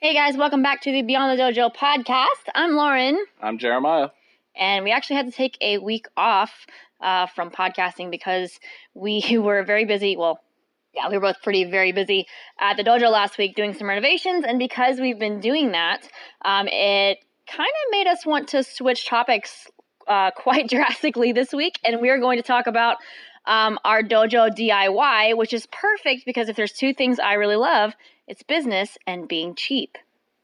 Hey guys, welcome back to the Beyond the Dojo podcast. I'm Lauren, I'm Jeremiah. and we actually had to take a week off uh, from podcasting because we were very busy. Well, yeah, we were both pretty very busy at the dojo last week doing some renovations, and because we've been doing that, um, it kind of made us want to switch topics uh, quite drastically this week, and we are going to talk about um, our dojo DIY, which is perfect because if there's two things I really love, it's business and being cheap.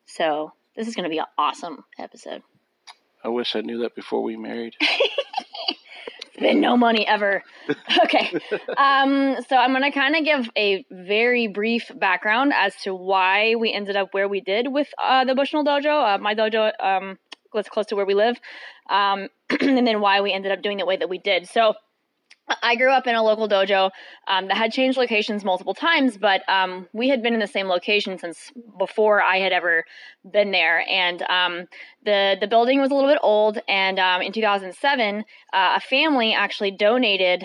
So this is going to be an awesome episode. I wish I knew that before we married. Spend no money ever. okay. Um, so I'm going to kind of give a very brief background as to why we ended up where we did with uh, the Bushnell Dojo. Uh, my dojo um, was close to where we live, um, and then why we ended up doing the way that we did. So I grew up in a local dojo um, that had changed locations multiple times, but um, we had been in the same location since before I had ever been there. And um, the the building was a little bit old. And um, in 2007, uh, a family actually donated.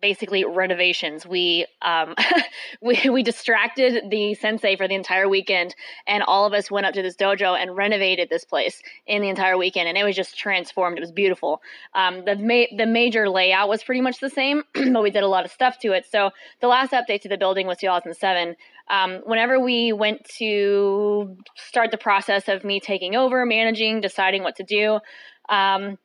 Basically renovations. We um we we distracted the sensei for the entire weekend and all of us went up to this dojo and renovated this place in the entire weekend and it was just transformed. It was beautiful. Um the ma- the major layout was pretty much the same but we did a lot of stuff to it. So the last update to the building was 2007 um, whenever we went to start the process of me taking over managing deciding what to do um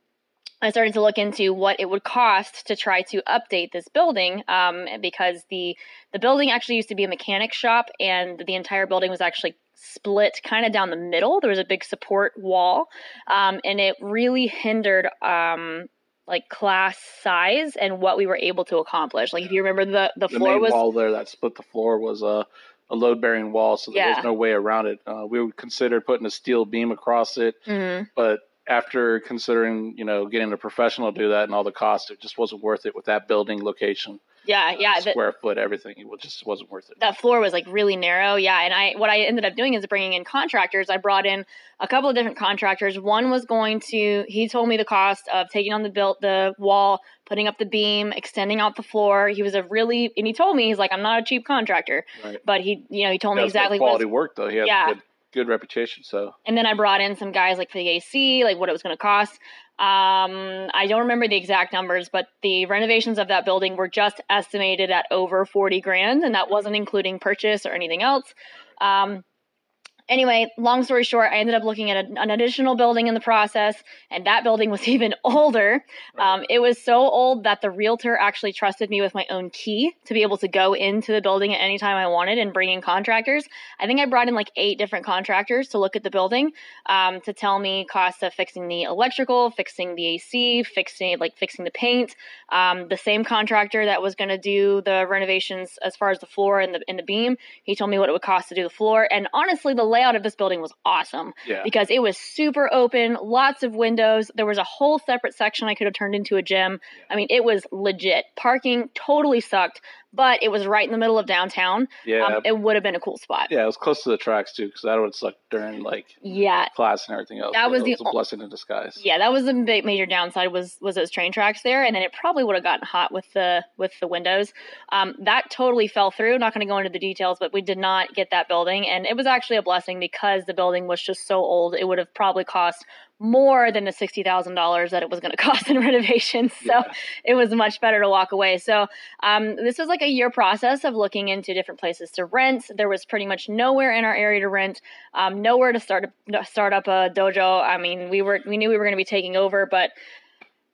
I started to look into what it would cost to try to update this building um, because the the building actually used to be a mechanic shop and the entire building was actually split kind of down the middle. There was a big support wall um, and it really hindered um, like class size and what we were able to accomplish. Like if you remember the the The floor main was wall there that split the floor was a, a load bearing wall, so there Yeah. was no way around it. Uh, we would consider putting a steel beam across it, Mhm. but after considering, you know, getting a professional to do that and all the costs, it just wasn't worth it with that building location, yeah uh, yeah the- square foot, everything. It just wasn't worth it. that floor was like really narrow yeah and i what i ended up doing is bringing in contractors i brought in a couple of different contractors one was going to he told me the cost of taking on the built the wall putting up the beam extending out the floor he was a really and he told me he's like i'm not a cheap contractor Right. but he you know he told me That was good exactly what quality work though. He had Yeah. good, good reputation. So and then I brought in some guys like for the AC, like what it was going to cost. Um, I don't remember the exact numbers, but the renovations of that building were just estimated at over 40 grand, and that wasn't including purchase or anything else. Um, anyway, long story short, I ended up looking at a, an additional building in the process, and that building was even older. Um, it was so old that the realtor actually trusted me with my own key to be able to go into the building at any time I wanted and bring in contractors. I think I brought in like eight different contractors to look at the building um, to tell me cost of fixing the electrical, fixing the AC, fixing like fixing the paint. Um, the same contractor that was going to do the renovations as far as the floor and the and the beam, he told me what it would cost to do the floor. And honestly, the layout of this building was awesome yeah, because it was super open, lots of windows. There was a whole separate section I could have turned into a gym. I mean, it was legit. Parking totally sucked, but it was right in the middle of downtown. yeah, Um, it would have been a cool spot. yeah. It was close to the tracks too, because that would suck during like Yeah, class and everything else. That was the was a blessing in disguise. yeah, that was the big major downside was was those train tracks there, and then it probably would have gotten hot with the with the windows. Um, that totally fell through. Not going to go into the details, but we did not get that building, and it was actually a blessing because the building was just so old. It would have probably cost more than the sixty thousand dollars that it was going to cost in renovations. So Yeah. it was much better to walk away. So um, this was like a year process of looking into different places to rent. There was pretty much nowhere in our area to rent, um, nowhere to start a, start up a dojo. I mean, we were we knew we were going to be taking over, but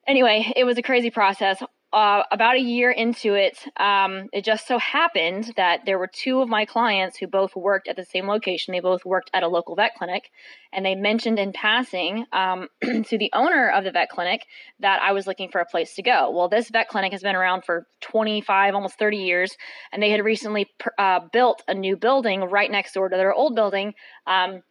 anyway, it was a crazy process. Uh, about a year into it, um, it just so happened that there were two of my clients who both worked at the same location. They both worked at a local vet clinic, and they mentioned in passing um, to the owner of the vet clinic that I was looking for a place to go. Well, this vet clinic has been around for 25, almost 30 years, and they had recently uh, built a new building right next door to their old building. Um,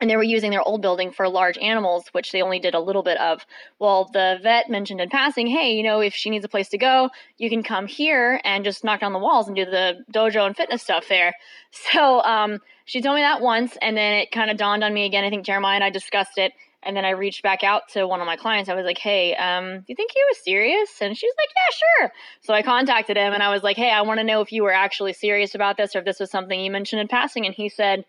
and they were using their old building for large animals, which they only did a little bit of. Well, the vet mentioned in passing, hey, you know, if she needs a place to go, you can come here and just knock down the walls and do the dojo and fitness stuff there. So um, she told me that once, and then it kind of dawned on me again. I think Jeremiah and I discussed it, and then I reached back out to one of my clients. I was like, hey, um, do you think he was serious? And she's like, yeah, sure. So I contacted him, and I was like, hey, I want to know if you were actually serious about this or if this was something you mentioned in passing. And he said,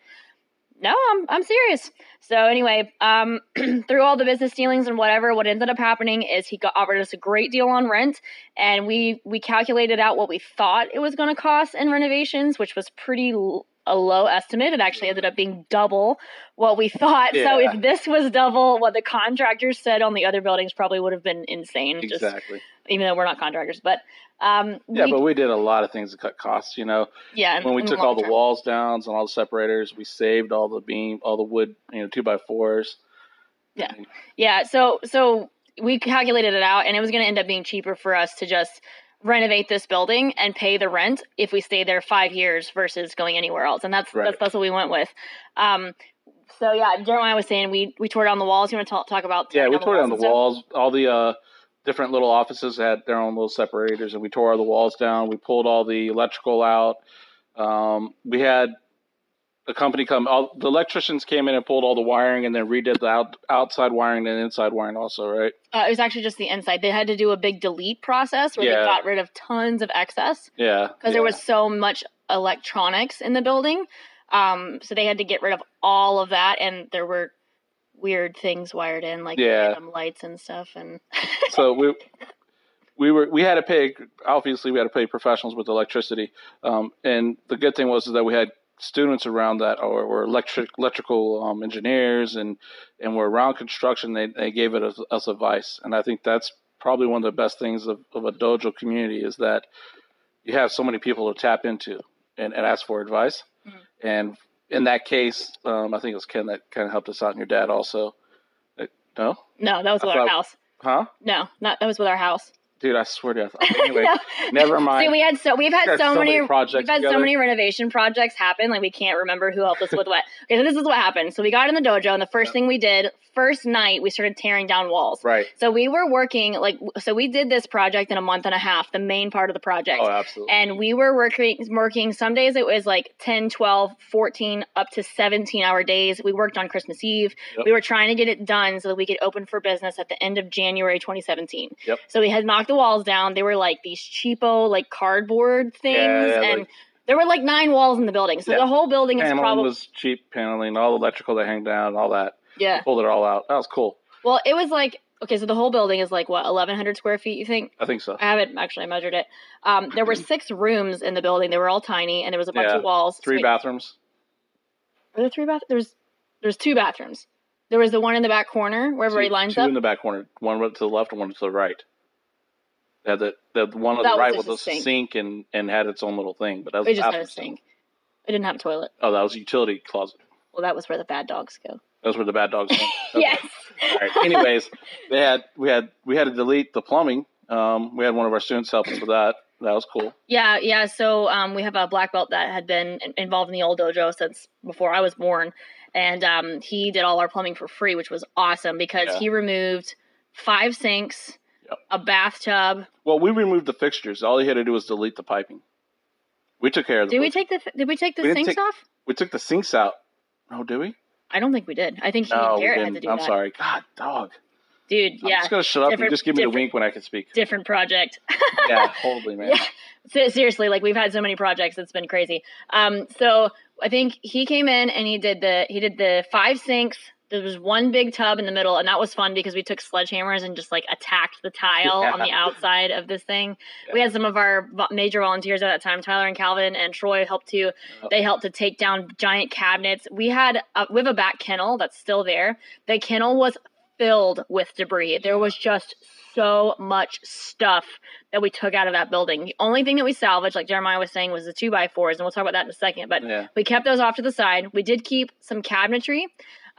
No, I'm I'm serious. So anyway, um, through all the business dealings and whatever, what ended up happening is he got offered us a great deal on rent, and we we calculated out what we thought it was going to cost in renovations, which was pretty l- a low estimate. It actually ended up being double what we thought. So if this was double what the contractors said on the other buildings, probably would have been insane. Just Exactly. Even though we're not contractors, but um, Yeah, we- but we did a lot of things to cut costs. You know, yeah, when we took long all the term. walls down and all the separators, we saved all the beam, all the wood, you know, two by fours. Yeah. Yeah, so so we calculated it out, and it was going to end up being cheaper for us to just renovate this building and pay the rent if we stay there five years versus going anywhere else, and that's Right. that's, that's what we went with. Um, so yeah, Jeremiah was saying we we tore down the walls. You want to talk, talk about Yeah, we tore down the walls. All the uh, different little offices had their own little separators, and we tore all the walls down. We pulled all the electrical out. Um, we had a company come. All the electricians came in and pulled all the wiring, and then redid the out, outside wiring and inside wiring also. Right? Uh, it was actually just the inside. They had to do a big delete process where Yeah. they got rid of tons of excess. Yeah. because there was so much electronics in the building. Um, so they had to get rid of all of that, and there were weird things wired in, like Yeah. random lights and stuff. And so we we were we had to pay obviously we had to pay professionals with electricity um, and the good thing was is that we had students around that or were electric electrical um, engineers and and were around construction they, they gave it us, us advice and i think that's probably one of the best things of, of a dojo community is that you have so many people to tap into and, and ask for advice Mhm. and in that case um, i think it was ken that kind of helped us out and your dad also Uh, no no, that was I with our thought- house. huh No, not that was with our house. Dude i swear to god anyway No. never mind See, we had so we've had Got so, so many, many projects we've had so many renovation projects happen. Like we can't remember who helped us with what. Okay, so this is what happened. So we got in the dojo, and the first Yeah. thing we did, first night, we started tearing down walls. Right. So we were working like so we did this project in a month and a half, the main part of the project. Oh, absolutely. and we were working working some days it was like 10 12 14 up to 17 hour days we worked on christmas eve Yep. we were trying to get it done so that we could open for business at the end of january 2017 Yep. so we had knocked the walls down they were like these cheapo like cardboard things Yeah, and like- there were like nine walls in the building so Yeah. the whole building is probably was cheap paneling, all the electrical that hang down, all that. yeah Pulled it all out. That was cool. well it was like okay so the whole building is like what 1100 square feet you think I think so. I haven't actually measured it. Um, there were six rooms in the building. They were all tiny, and there was a bunch Yeah. of walls. Three Wait, bathrooms. Were there three bath? There's there's two bathrooms. There was the one in the back corner where everybody two, lines two up. in the back corner. One to the left and one to the right. Had the, the one on That the right was a sink. sink. and, and had its own little thing. But that was It just had a sink. It didn't have a toilet. Oh, that was a utility closet. Well, that was where the bad dogs go. That's where the bad dogs went. Okay. Yes. All right. Anyways, they had we had we had to delete the plumbing. Um, we had one of our students help us with that. That was cool. Yeah, yeah. So um, we have a black belt that had been involved in the old dojo since before I was born, and um, he did all our plumbing for free, which was awesome because Yeah. he removed five sinks, Yep. a bathtub. Well, we removed the fixtures. All he had to do was delete the piping. We took care of the. Did we take the Did we take the We sinks take- off? We took the sinks out. Oh, did we? I don't think we did. I think he No, and Garrett had to do I'm that. sorry. God, dog. Dude, I'm yeah, just gonna shut up and just give me the wink when I can speak. different project. yeah, holy man. Yeah. Se- Seriously, like we've had so many projects, it's been crazy. Um, so I think he came in and he did the he did the five sinks. There was one big tub in the middle, and that was fun because we took sledgehammers and just like attacked the tile Yeah. on the outside of this thing. We had some of our major volunteers at that time, Tyler and Calvin and Troy helped too. Yep. They helped to take down giant cabinets. We had a, we have a back kennel that's still there. The kennel was filled with debris. There was just so much stuff that we took out of that building. The only thing that we salvaged, like Jeremiah was saying, was the two by fours, and we'll talk about that in a second. But Yeah. we kept those off to the side. We did keep some cabinetry.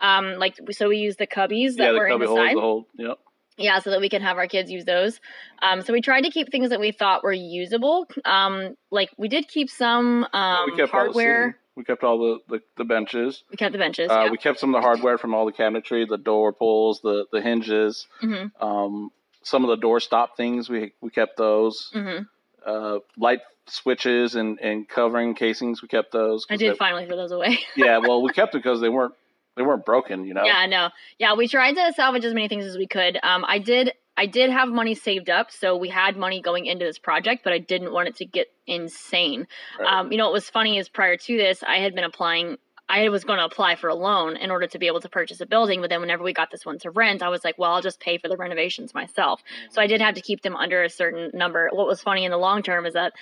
Um, like so, we used the cubbies that Yeah, the were in cubby the holes, side. the whole. Yep. Yeah, so that we can have our kids use those. Um, so we tried to keep things that we thought were usable. Um, like we did keep some um, we kept all the hardware. We kept all the, the, the benches. We kept the benches. Uh, yeah. We kept some of the hardware from all the cabinetry, the door pulls, the the hinges, hmm um, some of the door stop things. We we kept those. hmm Uh, light switches and, and covering casings. We kept those. I did they- finally throw those away. yeah, well, we kept them because they weren't they weren't broken. You know. Yeah, no. Yeah, we tried to salvage as many things as we could. Um, I did I did have money saved up, so we had money going into this project, but I didn't want it to get insane. Right. Um, you know, what was funny is prior to this, I had been applying I was going to apply for a loan in order to be able to purchase a building. But then whenever we got this one to rent, I was like, well, I'll just pay for the renovations myself. So I did have to keep them under a certain number. What was funny in the long term is that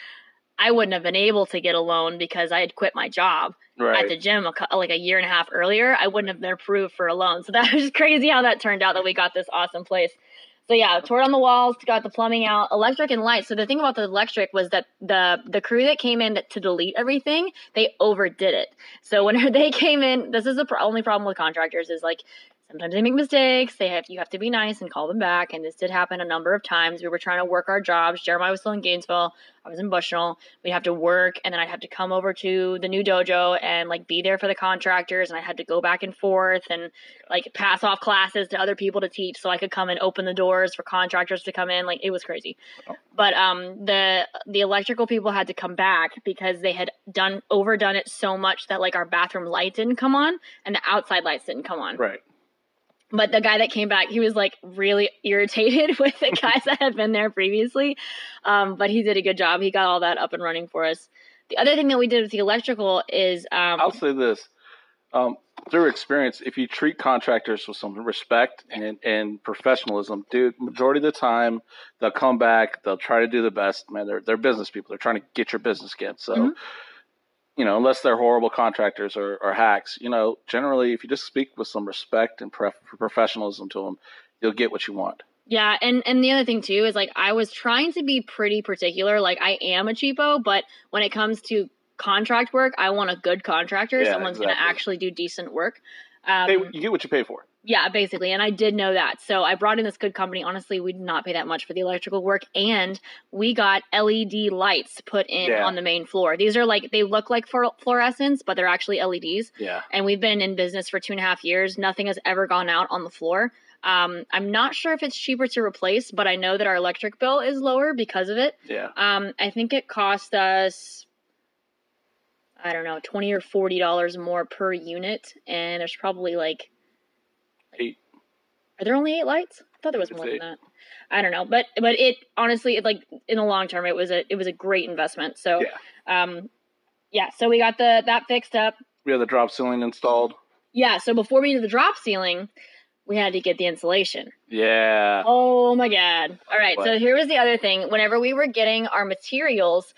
I wouldn't have been able to get a loan because I had quit my job right. at the gym a, like a year and a half earlier. I wouldn't have been approved for a loan. So that was crazy how that turned out that we got this awesome place. So yeah, tore down the walls, got the plumbing out, electric and lights. So the thing about the electric was that the the crew that came in to delete everything, they overdid it. So when they came in, this is the pro- only problem with contractors is like sometimes they make mistakes. They have you have to be nice and call them back. And this did happen a number of times. We were trying to work our jobs. Jeremiah was still in Gainesville. I was in Bushnell. We'd have to work, and then I'd have to come over to the new dojo and like be there for the contractors. And I had to go back and forth and like pass off classes to other people to teach, so I could come and open the doors for contractors to come in. Like it was crazy. But um, the the electrical people had to come back because they had done overdone it so much that like our bathroom light didn't come on and the outside lights didn't come on. right. But the guy that came back, he was like really irritated with the guys that had been there previously. Um, but he did a good job. He got all that up and running for us. The other thing that we did with the electrical is um, I'll say this. Um, through experience, if you treat contractors with some respect and, and professionalism, dude, majority of the time they'll come back, they'll try to do the best. Man, they're they're business people. They're trying to get your business again. So, Mhm. You know, unless they're horrible contractors or, or hacks, you know, generally if you just speak with some respect and pref- professionalism to them, you'll get what you want. Yeah, and and the other thing too is like I was trying to be pretty particular. Like I am a cheapo, but when it comes to contract work, I want a good contractor, Yeah, someone's going to actually do decent work. Um, Hey, you get what you pay for. Yeah, basically, and I did know that. So I brought in this good company. Honestly, we did not pay that much for the electrical work, and we got LED lights put in Yeah. on the main floor. These are like they look like fluor- fluorescents, but they're actually LEDs. Yeah. And we've been in business for two and a half years. Nothing has ever gone out on the floor. Um, I'm not sure if it's cheaper to replace, but I know that our electric bill is lower because of it. Yeah. Um, I think it cost us, I don't know, twenty or forty dollars more per unit, and there's probably like. Are there only eight lights? I thought there was It's more eight. than that. I don't know, but but it honestly, it, like in the long term, it was a it was a great investment. So, yeah. um, yeah. So we got the that fixed up. We have the drop ceiling installed. Yeah. So before we did the drop ceiling, we had to get the insulation. Yeah. Oh my god. All right. So here was the other thing. Whenever we were getting our materials,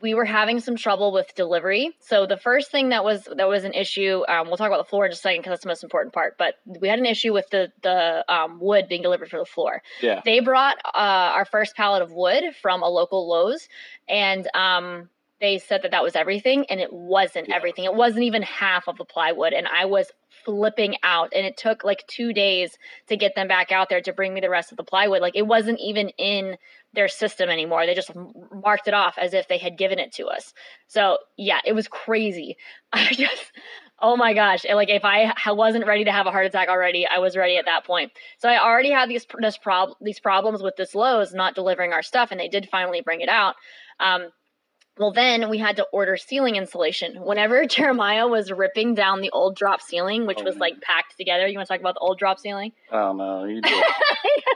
we were having some trouble with delivery. So the first thing that was that was an issue. Um, we'll talk about the floor in just a second because that's the most important part. But we had an issue with the the um, wood being delivered for the floor. Yeah. They brought uh, our first pallet of wood from a local Lowe's, and um, they said that that was everything, and it wasn't Yeah. everything. It wasn't even half of the plywood, and I was flipping out. And it took like two days to get them back out there to bring me the rest of the plywood. Like it wasn't even in their system anymore. They just marked it off as if they had given it to us. So yeah, it was crazy. I just. Oh my gosh! And, Like if I wasn't ready to have a heart attack already, I was ready at that point. So I already had these this prob- these problems with this Lowe's not delivering our stuff, and they did finally bring it out. Um, well, then we had to order ceiling insulation. Whenever Jeremiah was ripping down the old drop ceiling, which Oh, was man. like packed together, you want to talk about the old drop ceiling? I don't know. You do. don't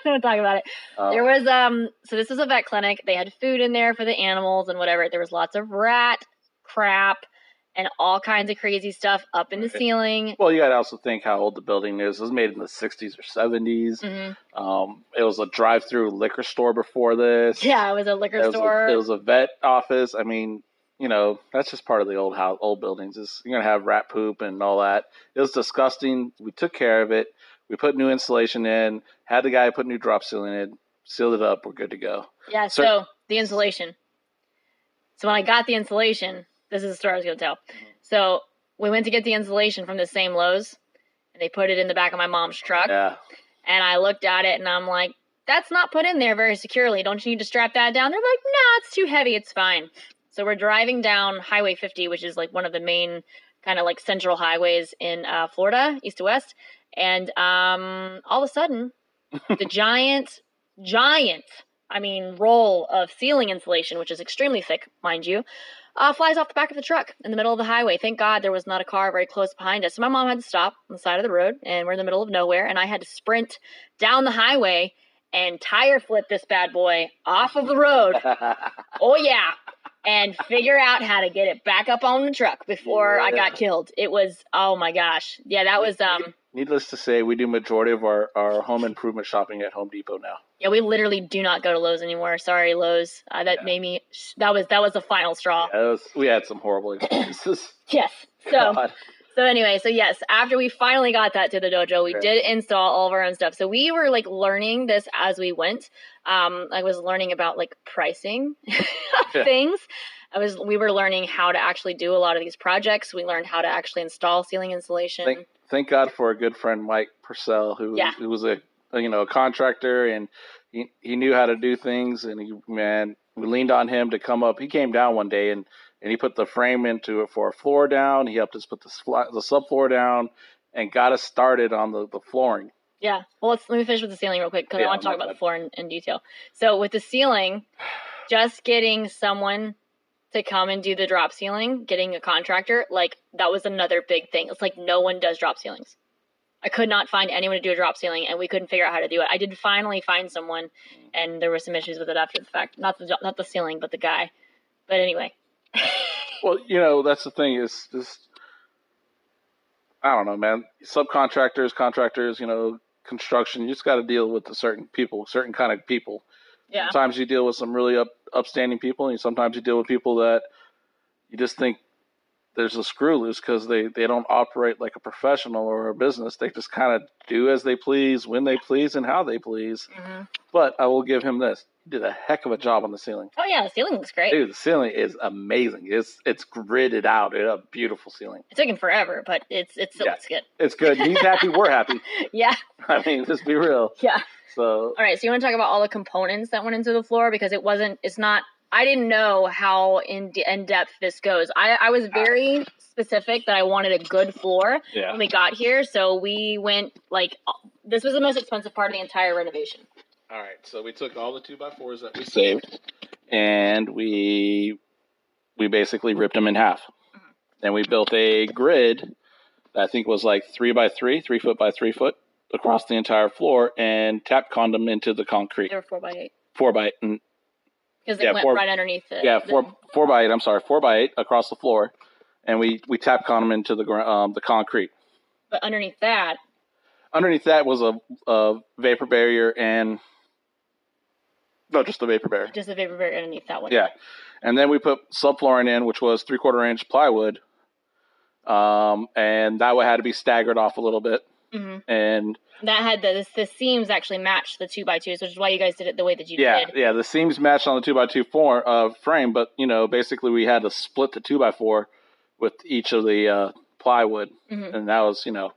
want to talk about it. Uh, There was um, so this is a vet clinic. They had food in there for the animals and whatever. There was lots of rat crap and all kinds of crazy stuff up in the Right. ceiling. well, you got to also think how old the building is. It was made in the 60s or 70s. Mhm. Um, it was a drive-through liquor store before this. Yeah, it was a liquor It was, store. a, it was a vet office. I mean, you know, that's just part of the old house, old buildings. Is you're gonna have rat poop and all that. It was disgusting. We took care of it. We put new insulation in. Had the guy put new drop ceiling in. Sealed it up. We're good to go. Yeah, So- so the insulation. So when I got the insulation, this is the story I was going to tell. So we went to get the insulation from the same Lowe's, and they put it in the back of my mom's truck. Yeah. And I looked at it, and I'm like, "That's not put in there very securely. Don't you need to strap that down?" They're like, "No, it's too heavy. It's fine." So we're driving down Highway 50, which is like one of the main kind of like central highways in uh, Florida, east to west, and um, all of a sudden, the giant, giant, I mean, roll of ceiling insulation, which is extremely thick, mind you, uh, flies off the back of the truck in the middle of the highway. Thank God there was not a car very close behind us. So my mom had to stop on the side of the road, and we're in the middle of nowhere, and I had to sprint down the highway and tire flip this bad boy off of the road. Oh yeah. and figure out how to get it back up on the truck before I got killed. It was oh my gosh. Yeah, that was um Needless to say, we do majority of our, our home improvement shopping at Home Depot now. yeah, we literally do not go to Lowe's anymore. Sorry, Lowe's. Uh, that Yeah. made me that was that was the final straw. Yeah, was, we had some horrible experiences. Yes. So God. So anyway, so yes, after we finally got that to the dojo, we Okay. did install all of our own stuff. So we were like learning this as we went. Um, I was learning about like pricing Yeah. things. I was we were learning how to actually do a lot of these projects. We learned how to actually install ceiling insulation. Thank, thank God for a good friend, Mike Purcell, who, Yeah. who was a, you know a contractor and he, he knew how to do things. And he man, we leaned on him to come up. He came down one day and, and he put the frame into it for a floor down. He helped us put the the subfloor down and got us started on the, the flooring. Yeah. Well, let's let me finish with the ceiling real quick because Yeah, I want to talk about bad. the floor in, in detail. So with the ceiling, just getting someone to come and do the drop ceiling, getting a contractor, like that was another big thing. It's like no one does drop ceilings. I could not find anyone to do a drop ceiling, and we couldn't figure out how to do it. I did finally find someone, and there were some issues with it after the fact. Not the not the ceiling, but the guy. But anyway, Well, you know, that's the thing is just I don't know, man. Subcontractors, contractors, you know, construction, you just got to deal with the certain people, certain kind of people. Yeah, Sometimes you deal with some really up, upstanding people, and sometimes you deal with people that you just think there's a screw loose because they, they don't operate like a professional or a business. They just kind of do as they please, when they please, and how they please. hmm But I will give him this: he did a heck of a job on the ceiling. oh yeah, the ceiling looks great. Dude, the ceiling is amazing. It's it's gridded out. It's a beautiful ceiling. It took him forever, but it's it still Yeah. looks good. It's good. He's happy. We're happy. Yeah, I mean, let's be real. yeah. So All right, so you want to talk about all the components that went into the floor because it wasn't. It's not. I didn't know how in in depth this goes. I I was very specific that I wanted a good floor yeah, when we got here, so we went like this was the most expensive part of the entire renovation. All right, so we took all the two by fours that we saved, and we we basically ripped them in half. Mm-hmm. And we built a grid that I think was like three by three, three foot by three foot across the entire floor, and Tapcon 'em into the concrete. They were four by eight Four by mm, because they Yeah, went four- right underneath it. yeah, four four by eight. I'm sorry, four by eight across the floor, and we we Tapcon 'em into the um, the concrete. But underneath that, Underneath that was a, a vapor barrier and no, just the vapor barrier. just the vapor barrier underneath that one. Yeah, and then we put subflooring in, which was three quarter inch plywood, um, and that one had to be staggered off a little bit. Hmm And That had the the seams actually matched the two by twos, which is why you guys did it the way that you yeah, did. yeah, yeah, the seams matched on the two by two form, uh, frame, but you know, basically we had to split the two by four with each of the uh, plywood, hmm and that was you know,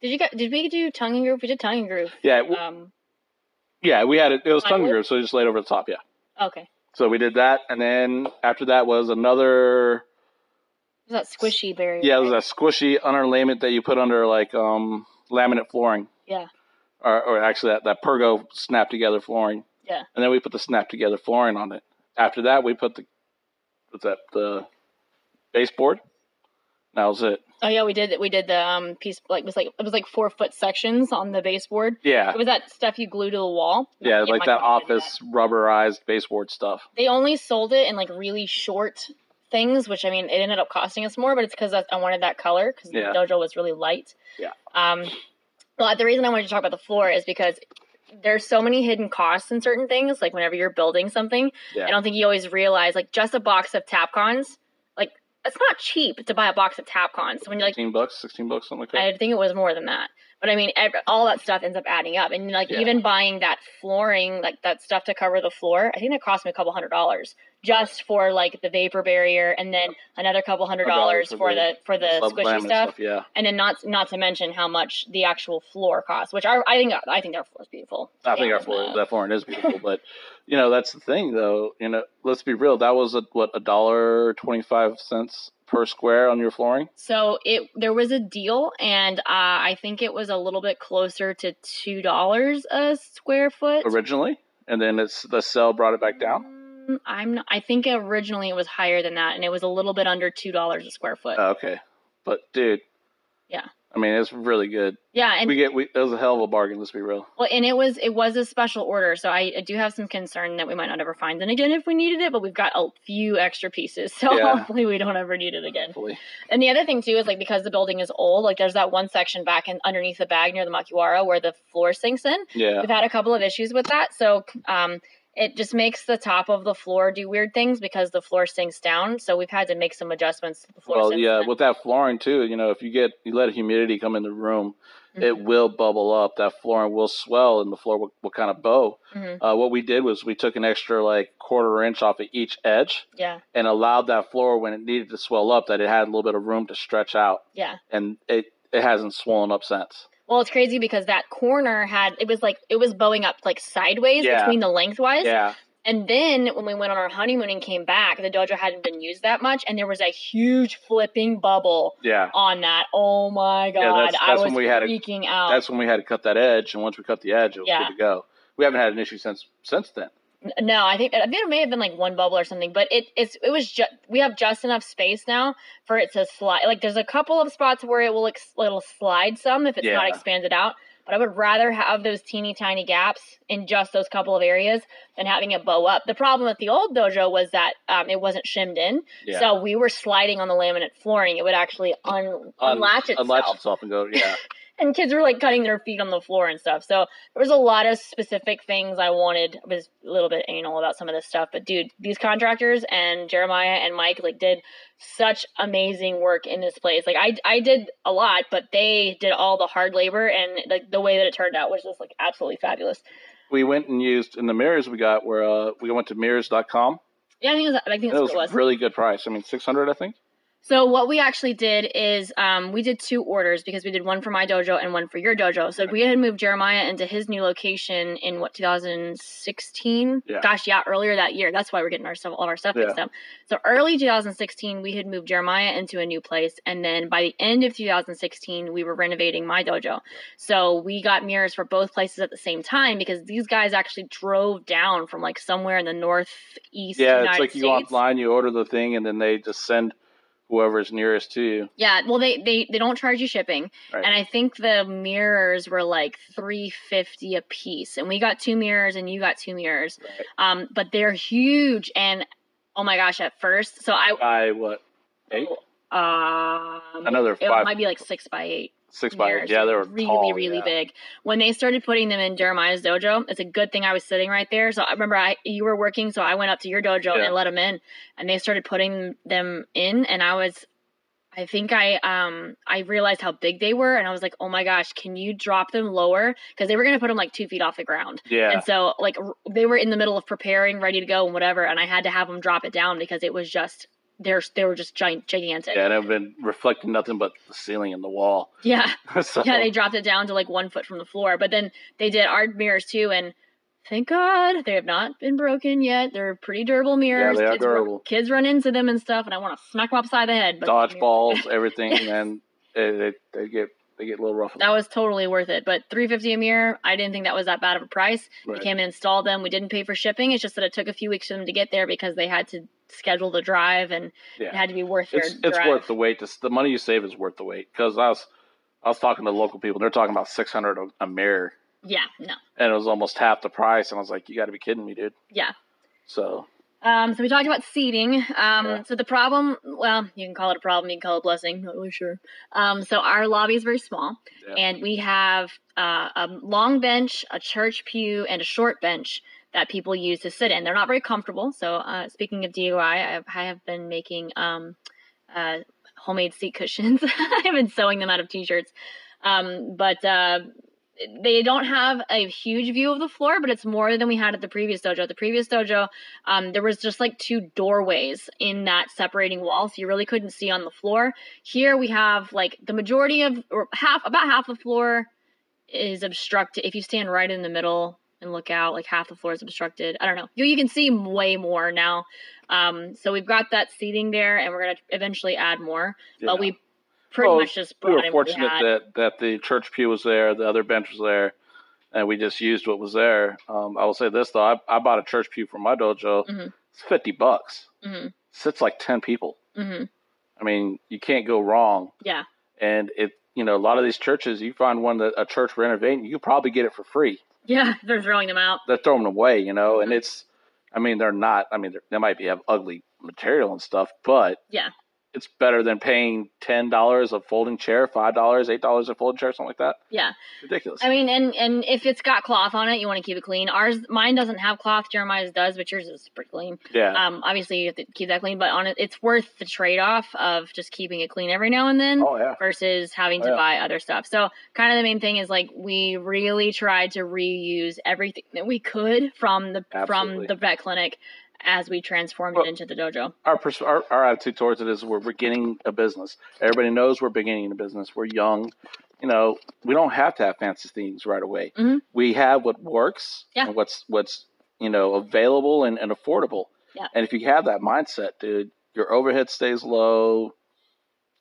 Did you guys, did we do tongue and groove? We did tongue and groove. yeah, w- Um, yeah, we had it. It was tongue Plywood? groove, so we just laid over the top. Yeah, okay. so we did that, and then after that was another. Was that squishy barrier? Yeah, it was right? a squishy underlayment that you put under like um laminate flooring. Yeah. Or, or actually that, that Pergo snap together flooring. Yeah. And then we put the snap together flooring on it. After that we put the what's that, the baseboard. That was it. Oh yeah, we did. We did the um piece like it was like it was like four foot sections on the baseboard. Yeah. It was that stuff you glue to the wall. Yeah, Yeah, like that office rubberized baseboard stuff. They only sold it in like really short things, which I mean, it ended up costing us more, but it's because I wanted that color because Yeah. the dojo was really light. Yeah. Um, well, the reason I wanted to talk about the floor is because there's so many hidden costs in certain things. Like whenever you're building something, Yeah. I don't think you always realize like just a box of Tapcons, like it's not cheap to buy a box of Tapcons. So when you're like, Fifteen bucks, sixteen bucks, something like that. I think it was more than that. But I mean, ev all that stuff ends up adding up, and like Yeah. even buying that flooring, like that stuff to cover the floor, I think that cost me a couple hundred dollars just for like the vapor barrier, and then another couple hundred dollars for the for the sub- squishy laminate stuff, Yeah. and then not not to mention how much the actual floor costs, which our, I think I think our floor is beautiful. I think our floor, that flooring is beautiful, but you know that's the thing, though. You know, let's be real. That was a, what a dollar twenty five cents per square on your flooring. So it there was a deal, and uh, I think it was a little bit closer to two dollars a square foot. originally, and then it's the sell brought it back down. Mm, I'm not, I think originally it was higher than that, and it was a little bit under two dollars a square foot. Okay, but dude, Yeah. I mean, it's really good. Yeah, and we get we, it was a hell of a bargain. Let's be real. Well, and it was it was a special order, so I, I do have some concern that we might not ever find it again if we needed it. But we've got a few extra pieces, so Yeah. hopefully we don't ever need it again. Hopefully. And the other thing too is like because the building is old, like there's that one section back and underneath the bag near the makiwara where the floor sinks in. Yeah. We've had a couple of issues with that, so um, it just makes the top of the floor do weird things because the floor sinks down. So we've had to make some adjustments to the floor. Well, yeah, then. with that flooring too, you know, if you get you let humidity come in the room, it Mhm. will bubble up. That flooring will swell, and the floor will, will kind of bow. Mhm. Uh, what we did was we took an extra like quarter inch off of each edge yeah, and allowed that floor when it needed to swell up that it had a little bit of room to stretch out, yeah. and it it hasn't swollen up since. Well, it's crazy because that corner had it was like it was bowing up like sideways Yeah. between the lengthwise. Yeah, And then when we went on our honeymoon and came back, the dojo hadn't been used that much, and there was a huge flipping bubble yeah. on that. Oh my god! Yeah, that's- I was when we had freaking out. That's when we had to cut that edge, and once we cut the edge, it was Yeah. good to go. We haven't had an issue since since then. No, I think I think it may have been like one bubble or something, but it it's it was just we have just enough space now for it to slide. Like there's a couple of spots where it will ex- it'll slide some if it's not expanded out. But I would rather have those teeny tiny gaps in just those couple of areas than having it bow up. The problem with the old dojo was that um, it wasn't shimmed in, Yeah. so we were sliding on the laminate flooring. It would actually Un- unlatch itself unlatch itself and go. Yeah, and kids were like cutting their feet on the floor and stuff. So there was a lot of specific things I wanted. I was a little bit anal about some of this stuff, but dude, these contractors and Jeremiah and Mike like did such amazing work in this place. Like I I did a lot, but they did all the hard labor and like the way that it turned out was just like absolutely fabulous. we went and used in the mirrors we got where uh, we went to mirrors.com. Yeah, I think it was, I think It was, it was. really good price. I mean, six hundred, I think. So what we actually did is um, we did two orders because we did one for my dojo and one for your dojo. So we had moved Jeremiah into his new location in what 2016. Yeah. Gosh, yeah, earlier that year. That's why we're getting our stuff, all of our stuff mixed up. So early 2016, we had moved Jeremiah into a new place, and then by the end of 2016, we were renovating my dojo. So we got mirrors for both places at the same time because these guys actually drove down from like somewhere in the northeast Yeah, United it's like you go online, you order the thing, and then they just send whoever's nearest to you. Yeah, well they they they don't charge you shipping. Right. And I think the mirrors were like 350 a piece. And we got two mirrors and you got two mirrors. Right. Um but they're huge and oh my gosh, at first. So I By what? Eight, um Another it five- might be like 6 by 8 six by. Yeah, they were really tall, really yeah. big. When they started putting them in Jeremiah's dojo, it's a good thing I was sitting right there. So I remember I you were working, so I went up to your dojo Yeah. and let them in, and they started putting them in, and I was. I think I um I realized how big they were, and I was like, "Oh my gosh, can you drop them lower?" Because they were gonna put them like two feet off the ground, Yeah, and so like r- they were in the middle of preparing, ready to go, and whatever, and I had to have them drop it down because it was just they're they were just giant gigantic. yeah, and I've been reflecting nothing but the ceiling and the wall. yeah. so, Yeah, they dropped it down to like one foot from the floor. But then they did our mirrors too, and thank God they have not been broken yet. They're pretty durable mirrors. Yeah, they are kids, ru- durable. kids run into them and stuff, and I want to smack them upside the head. But dodgeballs, everything, and they, they, they get they get a little rough. That was totally worth it. But three fifty a mirror, I didn't think that was that bad of a price. We came and installed them. We didn't pay for shipping. It's just that it took a few weeks for them to get there because they had to schedule the drive and it had to be worth their it's it's worth the wait. The money you save is worth the wait. Because I was I was talking to local people. They're talking about six hundred a, a mirror, yeah, no, and it was almost half the price. And I was like, you got to be kidding me, dude. yeah. So Um, so we talked about seating. Um, Yeah. so the problem, well, you can call it a problem, you can call it a blessing, not really sure. Um, so our lobby is very small, Yeah. and we have uh, a long bench, a church pew, and a short bench that people use to sit in. They're not very comfortable. So uh, speaking of DIY, I have, I have been making um, uh, homemade seat cushions. I've been sewing them out of t-shirts, um, but. Uh, they don't have a huge view of the floor, but it's more than we had at the previous dojo. At the previous dojo, um, there was just like two doorways in that separating wall, so you really couldn't see on the floor. Here we have like the majority of, or half, about half the floor is obstructed. If you stand right in the middle and look out, like half the floor is obstructed. I don't know. You, you can see way more now. Um, so we've got that seating there, and we're gonna eventually add more. But we pretty Well, much just we brought were we fortunate had. that that the church pew was there, the other bench was there, and we just used what was there. Um, I will say this though, I, I bought a church pew for my dojo. Mhm. It's fifty bucks. hmm Sits like ten people. hmm I mean, you can't go wrong. Yeah. and it you know, a lot of these churches, you find one that a church renovating, you probably get it for free. Yeah, they're throwing them out. They're throwing them away, you know, and Mhm. it's, I mean, they're not. I mean, they might be have ugly material and stuff, but Yeah. It's better than paying ten dollars a folding chair, five dollars, eight dollars a folding chair, something like that. Yeah. Ridiculous. I mean, and and if it's got cloth on it, you want to keep it clean. Ours, mine doesn't have cloth. Jeremiah's does, but yours is pretty clean. yeah. Um, obviously you have to keep that clean, but on it, it's worth the trade off of just keeping it clean every now and then. oh yeah. versus having to Oh, yeah. buy other stuff. So kind of the main thing is like we really tried to reuse everything that we could from the Absolutely. from the vet clinic as we transformed Well- it into the dojo. Our, pers- our our attitude towards it is we're beginning a business. Everybody knows we're beginning a business. We're young. You know, we don't have to have fancy things right away. Mhm. We have what works Yeah. and what's what's you know available and, and affordable. Yeah. And if you have that mindset, dude, your overhead stays low.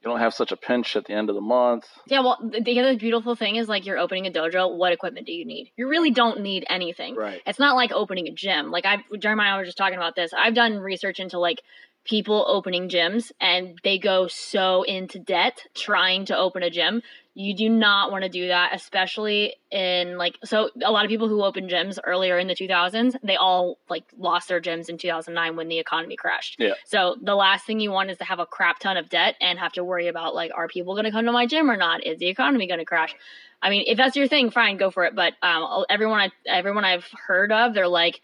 You don't have such a pinch at the end of the month. Yeah, well, the, the other beautiful thing is like you're opening a dojo. What equipment do you need? You really don't need anything. Right. It's not like opening a gym. Like I, Jeremiah and I were just talking about this. I've done research into like people opening gyms, and they go so into debt trying to open a gym. You do not want to do that, especially in like so. A lot of people who opened gyms earlier in the 2000s, they all like lost their gyms in 2009 when the economy crashed. Yeah. So the last thing you want is to have a crap ton of debt and have to worry about like, are people going to come to my gym or not? Is the economy going to crash? I mean, if that's your thing, fine, go for it. But um, everyone I everyone I've heard of, they're like,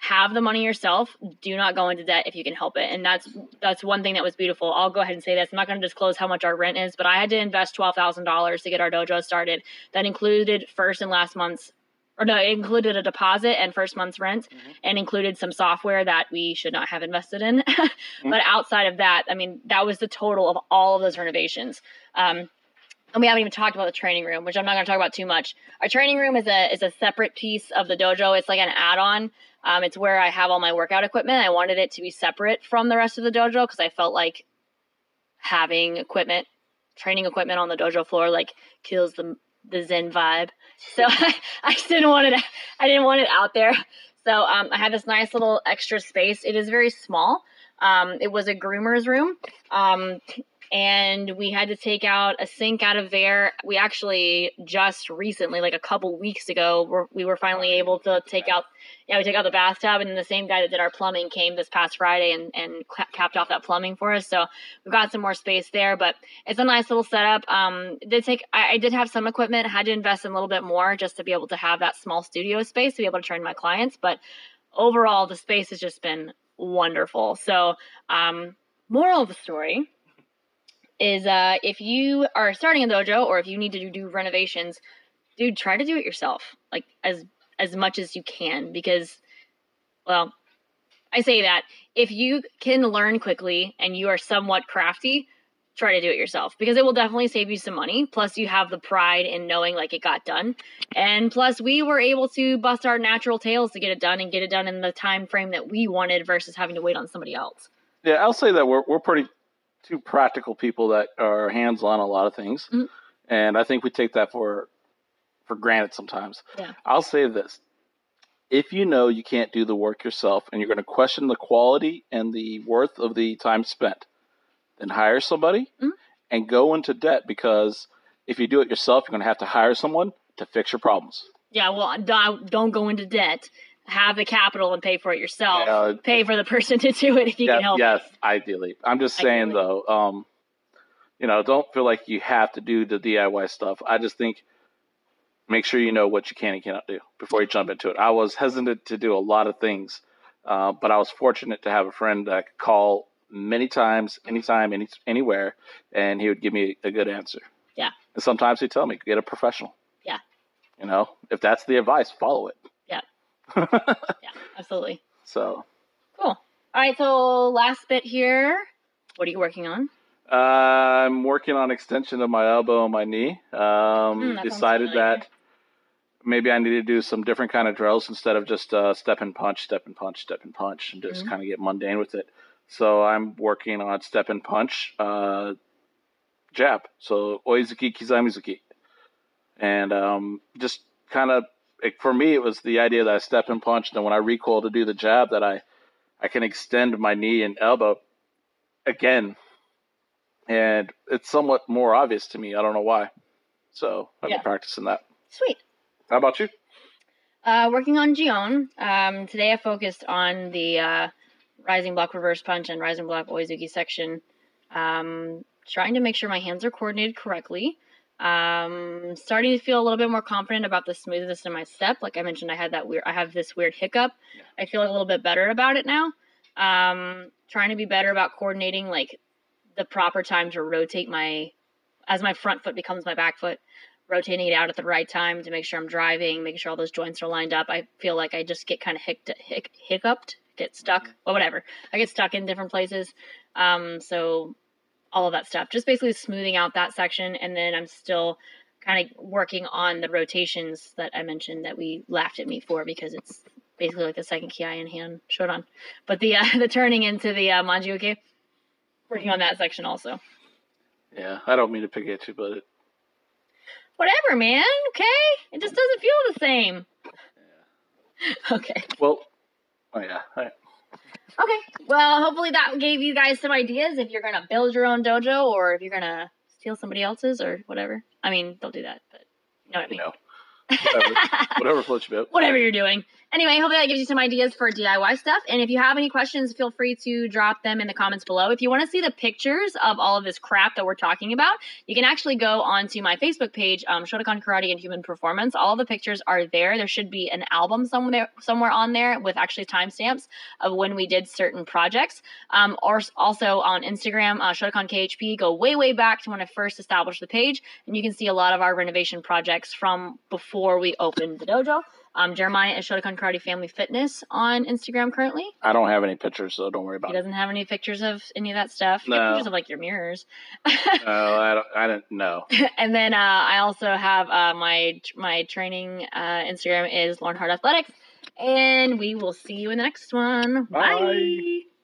have the money yourself. Do not go into debt if you can help it. And that's that's one thing that was beautiful. I'll go ahead and say this. I'm not going to disclose how much our rent is, but I had to invest twelve thousand dollars to get our dojo started. That included first and last month's. Or no, it included a deposit and first month's rent, and included some software that we should not have invested in. But outside of that, I mean, that was the total of all of those renovations. Um, and we haven't even talked about the training room, which I'm not going to talk about too much. Our training room is a is a separate piece of the dojo. It's like an add-on. Um, it's where I have all my workout equipment. I wanted it to be separate from the rest of the dojo because I felt like having equipment, training equipment on the dojo floor, like kills the the zen vibe. So I, I just didn't want it. I didn't want it out there. So um, I have this nice little extra space. It is very small. Um, it was a groomer's room. And we had to take out a sink out of there. We actually just recently, like a couple weeks ago, we're, we were finally able to take out, yeah, we took out the bathtub, and then the same guy that did our plumbing came this past Friday and and ca- capped off that plumbing for us. So we've got some more space there, but it's a nice little setup. Um, did take, I, I did have some equipment, had to invest in a little bit more just to be able to have that small studio space to be able to train my clients, but overall, the space has just been wonderful. So, um, moral of the story is uh, if you are starting a dojo or if you need to do renovations, dude, try to do it yourself, like as as much as you can, because, well, I say that if you can learn quickly and you are somewhat crafty, try to do it yourself because it will definitely save you some money. Plus, you have the pride in knowing like it got done, and plus, we were able to bust our natural tails to get it done and get it done in the time frame that we wanted versus having to wait on somebody else. Yeah, I'll say that we're we're pretty two practical people that are hands on a lot of things, Mhm. and I think we take that for for granted sometimes. Yeah. I'll say this: if you know you can't do the work yourself, and you're going to question the quality and the worth of the time spent, then hire somebody Mhm. and go into debt because if you do it yourself, you're going to have to hire someone to fix your problems. Yeah, well, don't go into debt. Have the capital and pay for it yourself. Yeah. Pay for the person to do it if you can help. yes, ideally. I'm just saying though, um, you know, don't feel like you have to do the DIY stuff. I just think make sure you know what you can and cannot do before you jump into it. I was hesitant to do a lot of things, uh, but I was fortunate to have a friend that I could call many times, anytime, any anywhere, and he would give me a good answer. Yeah. And sometimes he'd tell me, get a professional. Yeah. You know, if that's the advice, follow it. Yeah. Absolutely. so Cool. All right, so last bit here. What are you working on? Uh, I'm working on extension of my elbow and my knee. Um, Hmm, that decided that maybe I need to do some different kind of drills instead of just uh, step and punch, step and punch, step and punch, and just Mhm. kind of get mundane with it. So I'm working on step and punch, uh, jab. So oizuki, kizamizuki, and um, just kind of like, for me, it was the idea that I step and punch, and then when I recoil to do the jab, that I I can extend my knee and elbow again and it's somewhat more obvious to me. I don't know why. So I've Yeah. been practicing that. Sweet. How about you? Uh, working on Jion. Um, today I focused on the uh, Rising Block Reverse Punch and Rising Block Oizuki section. Um, trying to make sure my hands are coordinated correctly. Um, starting to feel a little bit more confident about the smoothness of my step. Like I mentioned, I had that weird. I have this weird hiccup. Yeah. I feel a little bit better about it now. Um, trying to be better about coordinating like the proper time to rotate my as my front foot becomes my back foot rotating it out at the right time to make sure I'm driving, making sure all those joints are lined up. I feel like I just get kind of hic- hic- hiccuped, get stuck, well, whatever. I get stuck in different places. Um, so all of that stuff, just basically smoothing out that section, and then I'm still kind of working on the rotations that I mentioned that we laughed at me for because it's basically like the second ki in Heian Shodan. But the uh, the turning into the uh, manji uke, working on that section also. Yeah, I don't mean to pick at you, but it, Whatever, man. Okay, it just doesn't feel the same. Okay. well, oh yeah, I, Okay. Well, hopefully that gave you guys some ideas if you're gonna build your own dojo or if you're gonna steal somebody else's or whatever. I mean, don't do that, but you know what I mean. know, whatever, whatever floats your boat. whatever you're doing. Anyway, hopefully that gives you some ideas for DIY stuff. And if you have any questions, feel free to drop them in the comments below. If you want to see the pictures of all of this crap that we're talking about, you can actually go onto my Facebook page, um, Shotokan Karate and Human Performance. All the pictures are there. There should be an album somewhere somewhere on there with actually timestamps of when we did certain projects. Um, or also on Instagram, uh, Shotokan KHP. Go way way back to when I first established the page, and you can see a lot of our renovation projects from before we opened the dojo. Um, Jeremiah is Shotokan Karate Family Fitness on Instagram currently. I don't have any pictures, so don't worry He about it. He doesn't have any pictures of any of that stuff. He No. pictures of like your mirrors. No, I don't. I don't know. and then uh, I also have uh, my my training uh, Instagram is Lauren Hart Athletics, and we will see you in the next one. Bye. Bye.